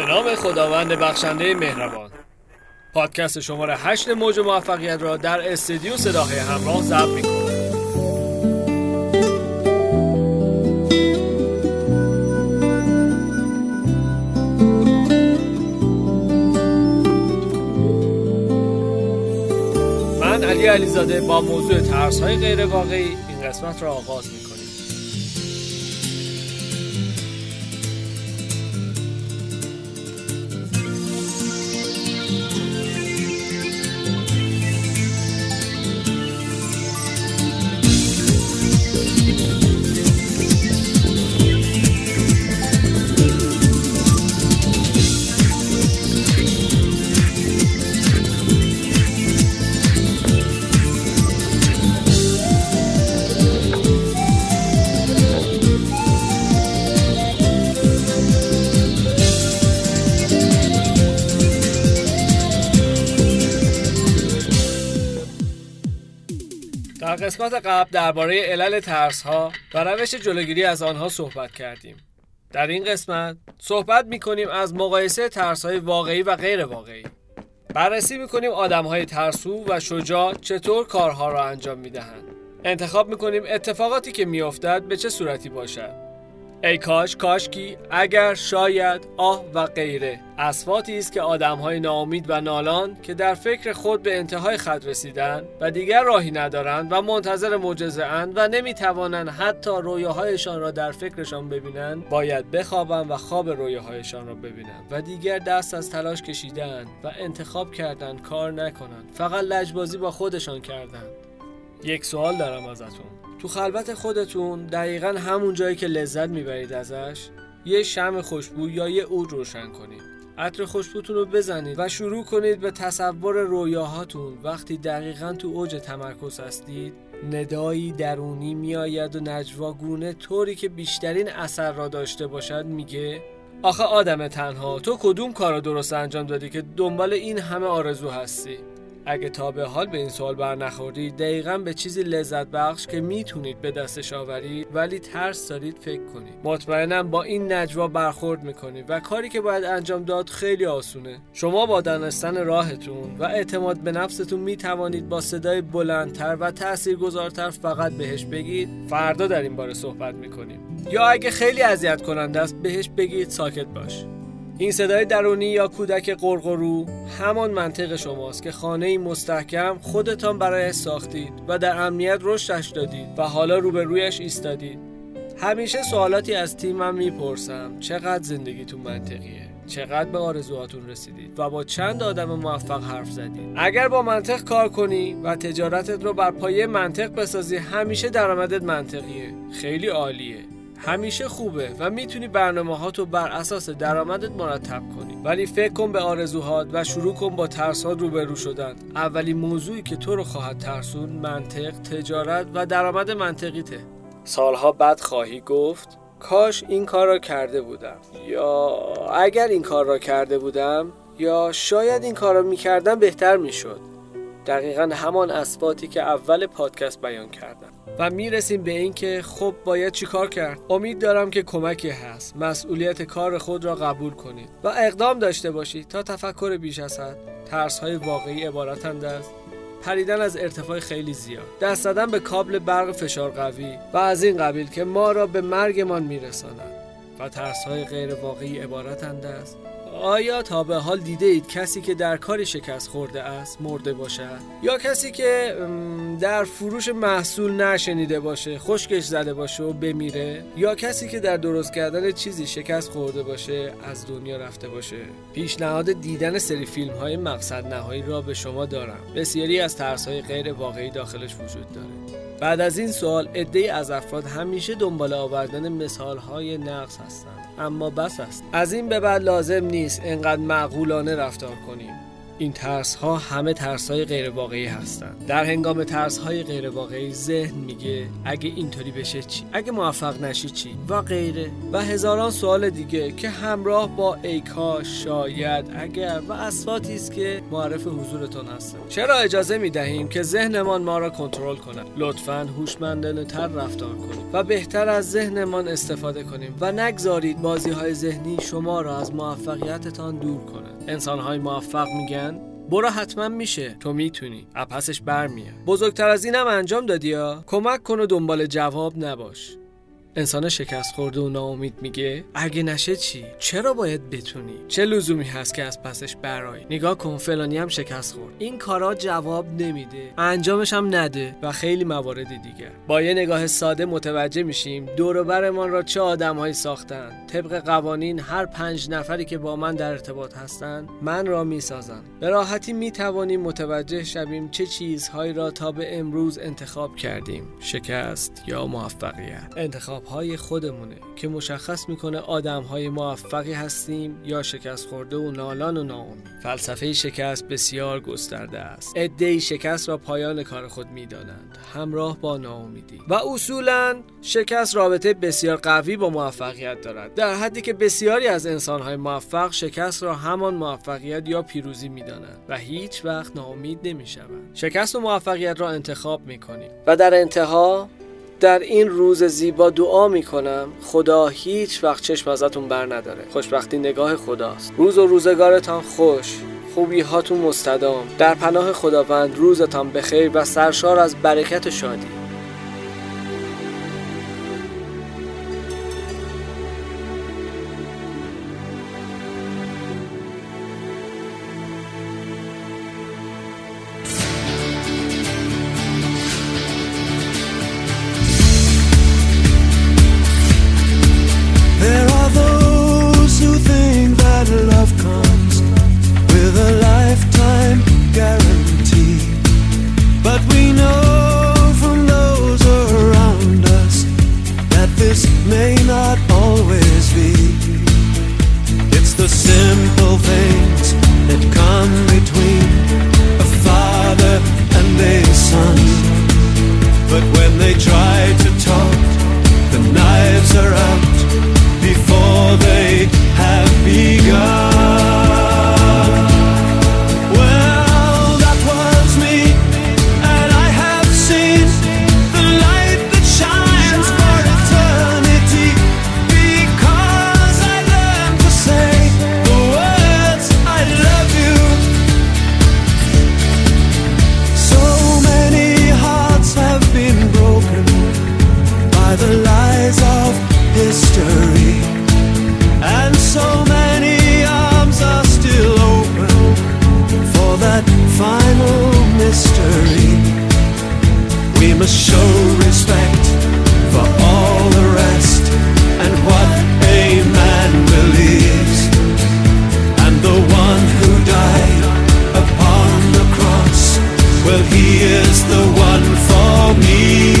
به نام خداوند بخشنده مهربان. پادکست شماره 8 موج موفقیت را در استودیو صداهای همراه ضبط می‌کنم من علی علیزاده با موضوع ترس های غیر واقعی این قسمت را آغاز می در قسمت قبل درباره علل ترس ها و روش جلوگیری از آنها صحبت کردیم. در این قسمت صحبت می کنیم از مقایسه ترس های واقعی و غیر واقعی. بررسی می کنیم آدم های ترسو و شجاع چطور کارها را انجام می دهند. انتخاب می کنیم اتفاقاتی که می افتد به چه صورتی باشد. ای کاش کاشکی اگر شاید آه و غیره. اسفاتی است که آدمهای ناامید و نالان که در فکر خود به انتهای خط رسیدن و دیگر راهی ندارند و منتظر معجزه اند و نمی‌توانند حتی رویاهایشان را در فکرشان ببینند باید بخوابند و خواب رویاهایشان را ببینند و دیگر دست از تلاش کشیدند و انتخاب کردند کار نکنند. فقط لجبازی با خودشان کردند یک سوال دارم ازتون. تو خلوت خودتون دقیقا همون جایی که لذت می‌برید ازش یه شم خوشبو یا یه عود روشن کنید. عطر خوشبوتون رو بزنید و شروع کنید به تصور رویاهاتون. وقتی دقیقا تو اوج تمرکز هستید ندایی درونی میآید و نجواگونه طوری که بیشترین اثر را داشته باشد میگه آخه آدم تنها تو کدوم کار درست انجام دادی که دنبال این همه آرزو هستی؟ اگه تا به حال به این سوال بر نخوردید دقیقا به چیزی لذت بخش که می‌تونید به دستش آورید ولی ترس دارید فکر کنید. مطمئنم با این نجوا برخورد می‌کنید و کاری که باید انجام داد خیلی آسونه. شما با دانستن راهتون و اعتماد به نفستون می‌توانید با صدای بلندتر و تاثیرگذارتر فقط بهش بگید فردا در این باره صحبت می‌کنیم. یا اگه خیلی اذیت کننده است بهش بگید ساکت باش. این صدای درونی یا کودک قرقرو همان منطق شماست که خانه مستحکم خودتان برای ساختید و در امنیت رشدش دادید و حالا روبرویش ایستادید. همیشه سوالاتی از تیمم می‌پرسم. چقدر زندگیتون منطقیه؟ چقدر به آرزوهاتون رسیدید؟ و با چند آدم موفق حرف زدید؟ اگر با منطق کار کنی و تجارتت رو بر پایه منطق بسازی همیشه درآمدت منطقیه. خیلی عالیه. همیشه خوبه و می‌تونی برنامه ها تو بر اساس درآمدت مرتب کنی. ولی فکر کن به آرزوهات و شروع کن با ترسات روبرو شدن. اولین موضوعی که تو رو خواهد ترسون منطق تجارت و درآمد منطقیته. سالها بعد خواهی گفت کاش این کار را کرده بودم. یا اگر این کار را کرده بودم یا شاید این کار را می‌کردم بهتر می‌شد. دقیقا همان اسباتی که اول پادکست بیان کردم. و می‌رسیم به اینکه خب باید چیکار کرد؟ امید دارم که کمکی هست. مسئولیت کار خود را قبول کنید. و اقدام داشته باشید تا تفکر بیش از حد. ترس های واقعی عبارتند از پریدن از ارتفاع خیلی زیاد. دست زدن به کابل برق فشار قوی و از این قبیل که ما را به مرگمان میرساند. و ترس های غیر واقعی عبارتند است آیا تا به حال دیده اید کسی که در کاری شکست خورده است مرده باشد؟ یا کسی که در فروش محصول نشنیده باشه خشکش زده باشه و بمیره؟ یا کسی که در درست کردن چیزی شکست خورده باشه از دنیا رفته باشه؟ پیشنهاد دیدن سری فیلم های مقصد نهایی را به شما دارم. بسیاری از ترس های غیر واقعی داخلش وجود داره. بعد از این سوال عده از افراد همیشه دنبال آوردن مثال های نقص هستند اما بس است. از این به بعد لازم نیست انقدر معقولانه رفتار کنیم. این ترس ها همه ترس های غیر واقعی هستند. در هنگام ترس های غیر واقعی ذهن میگه اگه اینطوری بشه چی؟ اگه موفق نشی چی؟ و غیره. و هزاران سوال دیگه که همراه با ایکا شاید اگر و اسفاتی است که معرف حضورتون هستن. چرا اجازه می‌دهیم که ذهنمان ما را کنترل کند لطفا هوشمندانه تر رفتار کنید و بهتر از ذهنمان استفاده کنیم و نگذارید بازی های ذهنی شما را از موفقیتتان دور کنند انسان های موفق میگن برو حتما میشه. تو می‌تونی. اپسش برمیاد. بزرگتر از اینم انجام دادی یا؟ کمک کن و دنبال جواب نباش. انسان شکست خورده و ناامید میگه اگه نشه چی؟ چرا باید بتونی؟ چه لزومی هست که از پسش برای؟ نگاه کن فلانی هم شکست خورد. این کارا جواب نمیده. انجامش هم نده و خیلی موارد دیگر با یه نگاه ساده متوجه میشیم دور برمان را چه آدمهایی ساختن. طبق قوانین هر پنج نفری که با من در ارتباط هستند من را می‌سازند به راحتی می‌توانیم متوجه شویم چه چیزهایی را تا به امروز انتخاب کردیم. شکست یا موفقیت؟ انتخاب های خودمونه که مشخص می‌کنه آدم های موفقی هستیم یا شکست خورده و نالان و ناامید. فلسفه شکست بسیار گسترده است. ادهی شکست را پایان کار خود می‌دانند همراه با ناامیدی. و اصولا شکست رابطه بسیار قوی با موفقیت دارد. در حدی که بسیاری از انسان های موفق شکست را همان موفقیت یا پیروزی می‌دانند و هیچ وقت ناامید نمی‌شوند. شکست و موفقیت را انتخاب می‌کنیم. و در انتها در این روز زیبا دعا می کنم خدا هیچ وقت چشم ازتون بر نداره. خوشبختی نگاه خداست. روز و روزگارتان خوش. خوبی هاتون مستدام. در پناه خداوند روزتان بخیر و سرشار از برکت شادی. me.